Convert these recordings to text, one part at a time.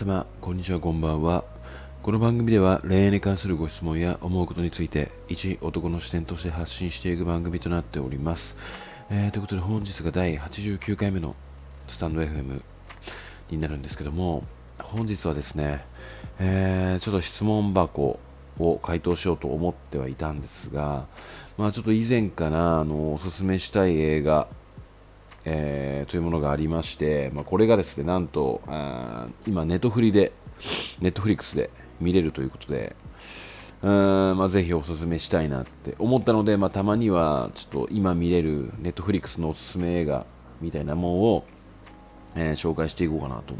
様、こんにちは、こんばんは。この番組では恋愛に関するご質問や思うことについて、一男の視点として発信していく番組となっております。えーということで本日が第89回目のスタンド FM になるんですけども、本日はですね、えーちょっと質問箱を回答しようと思ってはいたんですが、まあちょっと以前からあのおすすめしたい映画、えーというものがありまして、まあ、これがですね、なんと、あ今、ネットフリで、ネットフリックスで見れるということで、うーんまあ、ぜひおすすめしたいなって思ったので、まあ、たまにはちょっと今見れるネットフリックスのおすすめ映画みたいなものを、えー紹介していこうかなと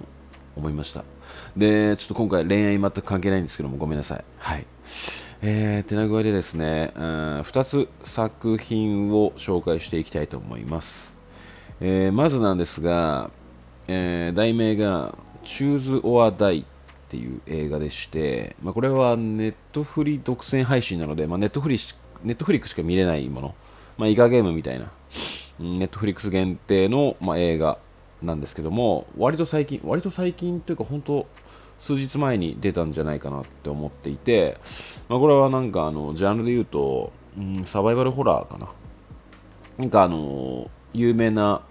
思いました。で、ちょっと今回恋愛全く関係ないんですけども、ごめんなさい。はい。えー、てな具合でですね、うん2つ作品を紹介していきたいと思います。えーまずなんですが、えー題名が Choose or Die っていう映画でして、まあ、これはネットフリ独占配信なので、まあ、ネットフリネットフリックしか見れないもの、まあ、イカゲームみたいな、ネットフリックス限定の、まあ、映画なんですけども、割と最近、割と最近というか、本当、数日前に出たんじゃないかなって思っていて、まあ、これはなんかあのジャンルで言うと、うん、サバイバルホラーかな。なんかあの有名な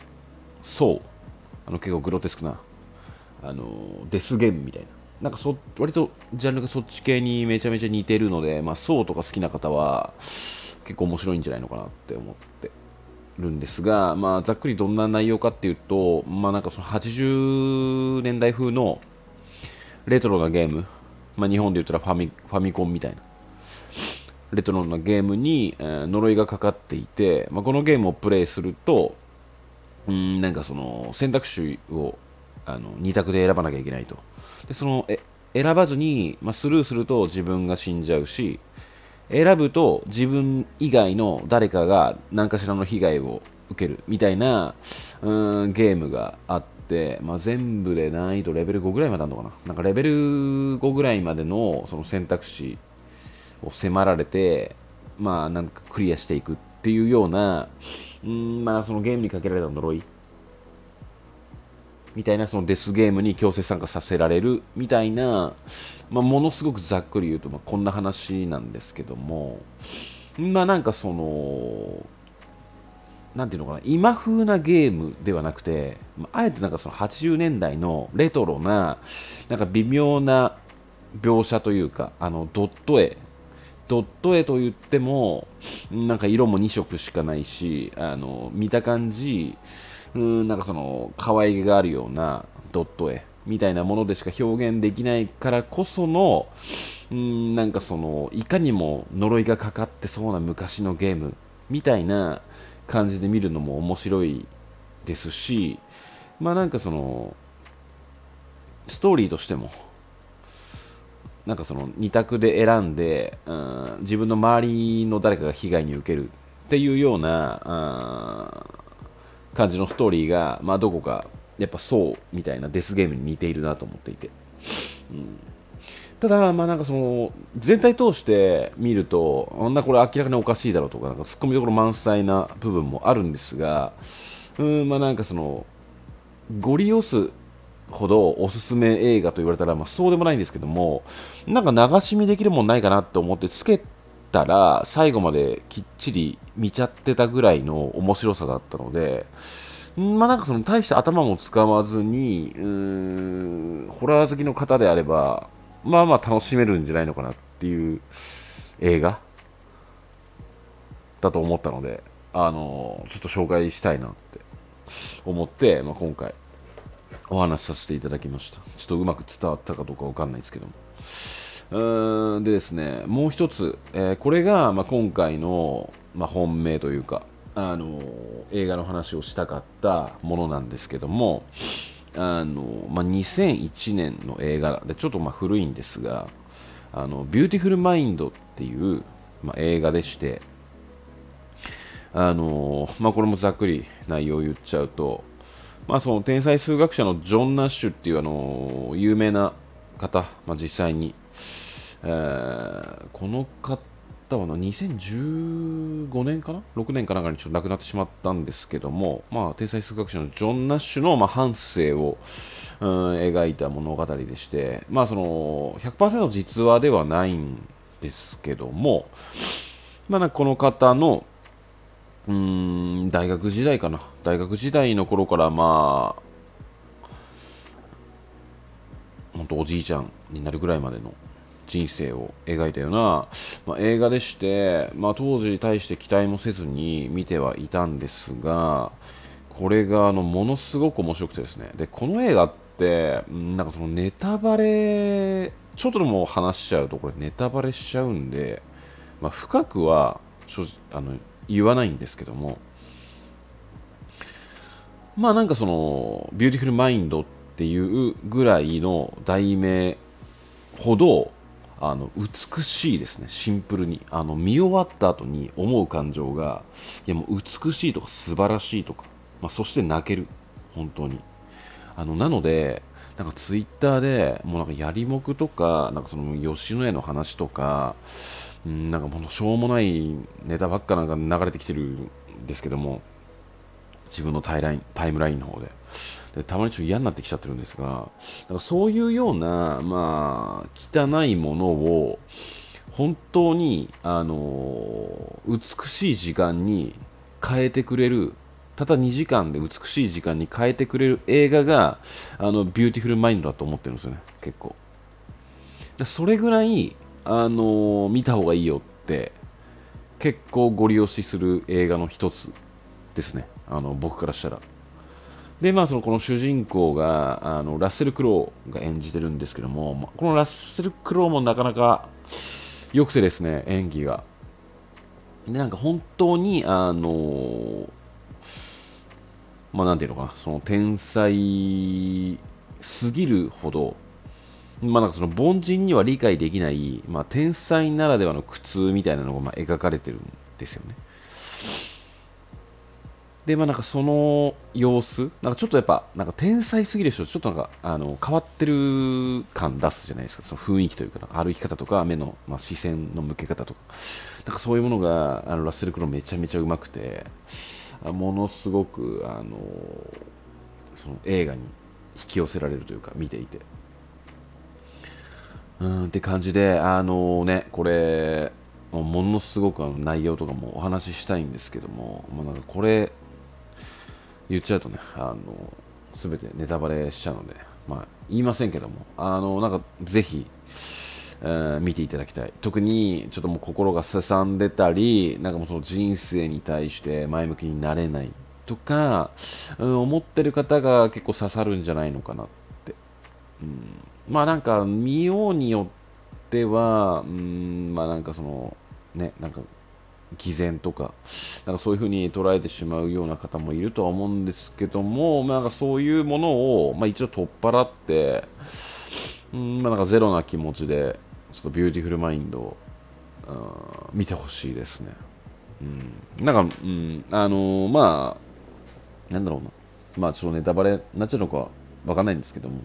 ソウあの結構グロテスクなあのデスゲームみたいな。なんかそ割とジャンルがそっち系にめちゃめちゃ似てるので、まあ、ソウとか好きな方は結構面白いんじゃないのかなって思ってるんですが、まあ、ざっくりどんな内容かっていうと、まあ、なんかその80年代風のレトロなゲーム、まあ、日本で言ったらファミファミコンみたいな。レトロなゲームに、え呪いがかかっていて、まあ、このゲームをプレイするとうんなんかその選択肢をあの2択で選ばなきゃいけないと。でそのえ選ばずに、まあ、スルーすると自分が死んじゃうし選ぶと自分以外の誰かが何かしらの被害を受けるみたいなうーんゲームがあって、まあ、全部で難易度レベル5ぐらいまであるのかな。なんかレベル5ぐらいまでのその選択肢を迫られて、まあ、なんかクリアしていくっていうような、うんまあ、そのゲームにかけられた呪い。みたいなそのデスゲームに強制参加させられる。みたいな、まあ、ものすごくざっくり言うと、まあ、こんな話なんですけども、まあなんかその、なんていうのかな、今風なゲームではなくて、まああえてなんかその80年代のレトロな、なんか微妙な描写というか、あのドット絵、ドット絵と言っても、なんか色も2色しかないし、あの見た感じ、うんなんかその可愛げがあるようなドット絵みたいなものでしか表現できないからこその、うんなんかそのいかにも呪いがかかってそうな昔のゲームみたいな感じで見るのも面白いですし、まあなんかそのストーリーとしてもなんかその2択で選んで、うん、自分の周りの誰かが被害に受けるっていうような、うん感じのストーリーが、まあ、どこかやっぱそうみたいなデスゲームに似ているなと思っていて、うん、ただ、まあなんかその全体通して見るとあんなこれ明らかにおかしいだろうとかなんか突っ込みどころ満載な部分もあるんですがうんまあなんかそのゴリ押すほどおすすめ映画と言われたら、まあ、そうでもないんですけどもなんか流し見できるもんないかなと思ってつけたら最後まできっちり見ちゃってたぐらいの面白さだったのでまあなんかその大して頭も使わずにうーんホラー好きの方であればまあまあ楽しめるんじゃないのかなっていう映画だと思ったのであのちょっと紹介したいなって思って、まあ、今回お話しさせていただきました。ちょっとうまく伝わったかどうかわかんないですけども。うんでですねもう一つ、えーこれが、まあ、今回の、まあ、本命というか、あの映画の話をしたかったものなんですけどもあの、まあ、2001年の映画でちょっとま古いんですが「あのビューティフル・マインド」っていう、ま、映画でしてあのま、これもざっくり内容を言っちゃうと、まあ、その天才数学者のジョン・ナッシュっていうあの有名な方、まあ、実際に、えーこの方ったわな2015年かな？6年かなんかにちょっと亡くなってしまったんですけども、まあ、天才数学者のジョン・ナッシュの、まあ、半生を、うん、描いた物語でして、まあ、その100%実話ではないんですけども、まあ、この方のうん大学時代かな。大学時代の頃からまあ本当おじいちゃんになるぐらいまでの人生を描いたような、まあ、映画でして、まあ、当時に対して期待もせずに見てはいたんですがこれがあのものすごく面白くてですね。でこの映画ってなんかそのネタバレちょっとでも話しちゃうとこれネタバレしちゃうんで、まあ、深くは正直あの言わないんですけどもまあなんかそのビューティフルマインドっていうぐらいの題名ほどあの美しいですね、シンプルに。あの見終わった後に思う感情が、いやもう美しいとか素晴らしいとか、まあ、そして泣ける、本当に。あのなので、なんかツイッターでもうなんかやりもくとか、なんかその吉野家の話とか、うん、なんかもうしょうもないネタばっかなんか流れてきてるんですけども、自分のタイラインタイムラインの方で。でたまにちょっと嫌になってきちゃってるんですが、だかそういうような、まあ、汚いものを、本当に、あの美しい時間に変えてくれる、ただ2時間で美しい時間に変えてくれる映画が、あの、ビューティフルマインドだと思ってるんですよね、結構。それぐらい、あの見た方がいいよって、結構ゴリ押しする映画の一つですね、あの僕からしたら。で、まあ、そのこの主人公があのラッセル・クロウが演じてるんですけども、このラッセル・クロウもなかなか良くてですね、演技が。で、なんか本当に、あのまあ、なんていうのかな、その天才すぎるほど、まあ、なんかその凡人には理解できない、まあ、天才ならではの苦痛みたいなのがまあ描かれてるんですよね。で、まあなんかその様子、なんかちょっとやっぱ、なんか天才すぎる人、ちょっとなんかあの変わってる感出すじゃないですか、その雰囲気というか、歩き方とか、目の、まあ、視線の向け方とか、なんかそういうものが、あのラッセル・クロウめちゃめちゃうまくて、ものすごく、あのその映画に引き寄せられるというか、見ていて。うんって感じで、あのね、これ、ものすごくあの内容とかもお話ししたいんですけども、まあ、なんかこれ、言っちゃうとね、あの、すべてネタバレしちゃうので、まあ、言いませんけども、あの、なんか、ぜひ、えー、見ていただきたい。特に、ちょっともう心がすさんでたり、なんかもうその人生に対して前向きになれないとか、うん、思ってる方が結構刺さるんじゃないのかなって。うん、まあなんか、見ようによっては、うん、まあなんかその、ね、なんか偽善とか、なんかそういうふうに捉えてしまうような方もいるとは思うんですけども、まあ、なんかそういうものを、まあ、一応取っ払って、うんまあ、なんかゼロな気持ちで、ちょっとビューティフルマインドを見てほしいですね。うん、なんか、うん、あのー、まあ、なんだろうな、まあ、ちょっとネタバレになっちゃうのかわかんないんですけども、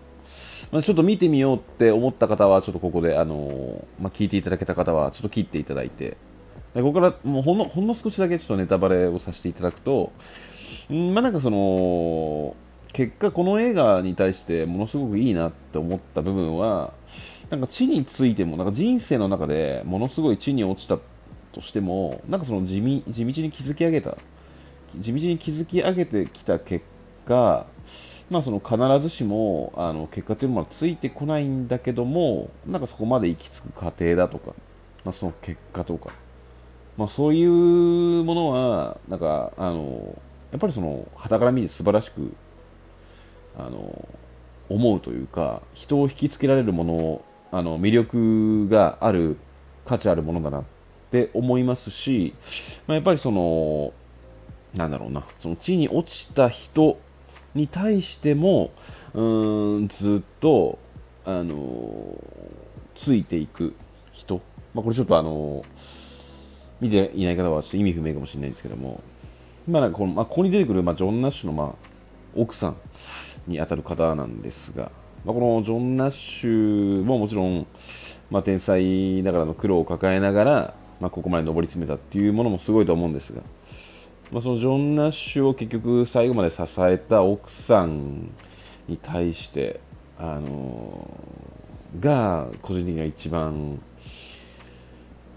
まあ、ちょっと見てみようって思った方は、ちょっとここで、あのー、まあ、聞いていただけた方は、ちょっと切っていただいて、でここからもうほんのほんの少しだけちょっとネタバレをさせていただくと、んまあ、なんかその結果この映画に対してものすごくいいなって思った部分はなんか地についてもなんか人生の中でものすごい地に落ちたとしてもなんかその地味地道に築き上げた地道に築き上げてきた結果まあ、その必ずしもあの結果というものはついてこないんだけどもなんかそこまで行き着く過程だとか、まあ、その結果とかまあ、そういうものはなんかあのやっぱりその傍から見て素晴らしくあの思うというか人を引きつけられるものをあの魅力がある価値あるものだなって思いますし、まあ、やっぱりそのなんだろうなその地に落ちた人に対してもうんずっとあのついていく人、まあ、これちょっとあの見ていない方はちょっと意味不明かもしれないんですけども、まあ、なんかこのまあ、ここに出てくる、まあ、ジョン・ナッシュの、まあ、奥さん。にあたる方なんですが、まあ、このジョン・ナッシュももちろん、まあ、天才ながらの苦労を抱えながら、まあ、ここまで上り詰めたっていうものもすごいと思うんですが、まあ、そのジョン・ナッシュを結局最後まで支えた奥さんに対してあのが個人的には一番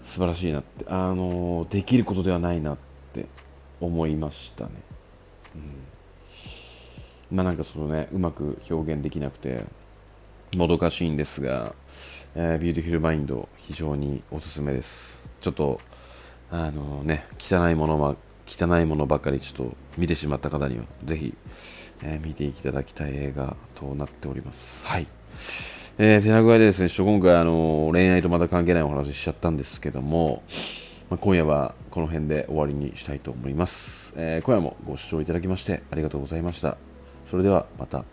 素晴らしいなってあのできることではないなって思いましたね、うん、まあなんかそのねうまく表現できなくてもどかしいんですが、えー、ビューティフルマインド非常におすすめですちょっとあのね汚いものは汚いものばかりちょっと見てしまった方にはぜひえー、見ていただきたい映画となっております。はい。えー、手な具合でですね、今回あの恋愛とまた関係ないお話しちゃったんですけども、まあ、今夜はこの辺で終わりにしたいと思います、えー、今夜もご視聴いただきましてありがとうございました。それではまた。